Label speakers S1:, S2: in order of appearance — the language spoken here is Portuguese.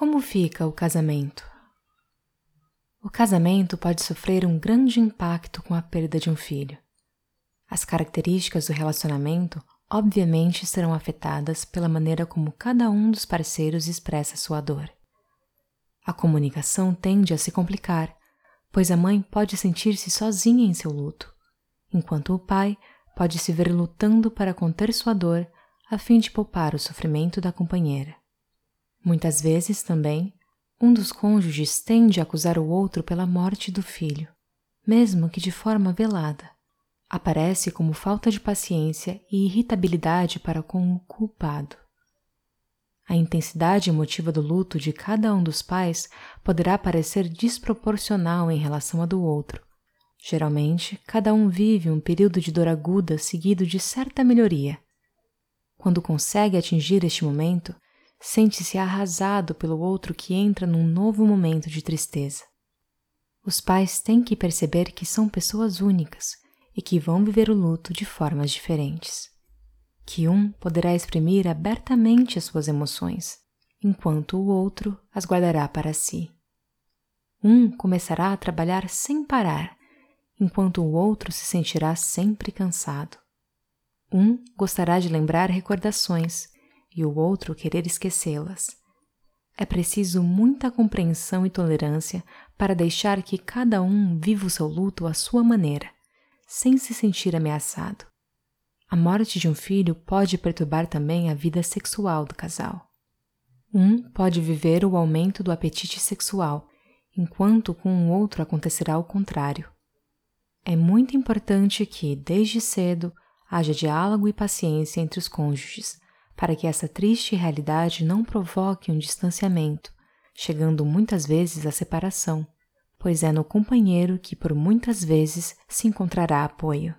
S1: Como fica o casamento? O casamento pode sofrer um grande impacto com a perda de um filho. As características do relacionamento, obviamente, serão afetadas pela maneira como cada um dos parceiros expressa sua dor. A comunicação tende a se complicar, pois a mãe pode sentir-se sozinha em seu luto, enquanto o pai pode se ver lutando para conter sua dor a fim de poupar o sofrimento da companheira. Muitas vezes também, um dos cônjuges tende a acusar o outro pela morte do filho, mesmo que de forma velada. Aparece como falta de paciência e irritabilidade para com o culpado. A intensidade emotiva do luto de cada um dos pais poderá parecer desproporcional em relação à do outro. Geralmente, cada um vive um período de dor aguda seguido de certa melhoria. Quando consegue atingir este momento, sente-se arrasado pelo outro que entra num novo momento de tristeza. Os pais têm que perceber que são pessoas únicas e que vão viver o luto de formas diferentes. Que um poderá exprimir abertamente as suas emoções, enquanto o outro as guardará para si. Um começará a trabalhar sem parar, enquanto o outro se sentirá sempre cansado. Um gostará de lembrar recordações e o outro querer esquecê-las. É preciso muita compreensão e tolerância para deixar que cada um viva o seu luto à sua maneira, sem se sentir ameaçado. A morte de um filho pode perturbar também a vida sexual do casal. Um pode viver o aumento do apetite sexual, enquanto com o outro acontecerá o contrário. É muito importante que, desde cedo, haja diálogo e paciência entre os cônjuges, para que essa triste realidade não provoque um distanciamento, chegando muitas vezes à separação, pois é no companheiro que por muitas vezes se encontrará apoio.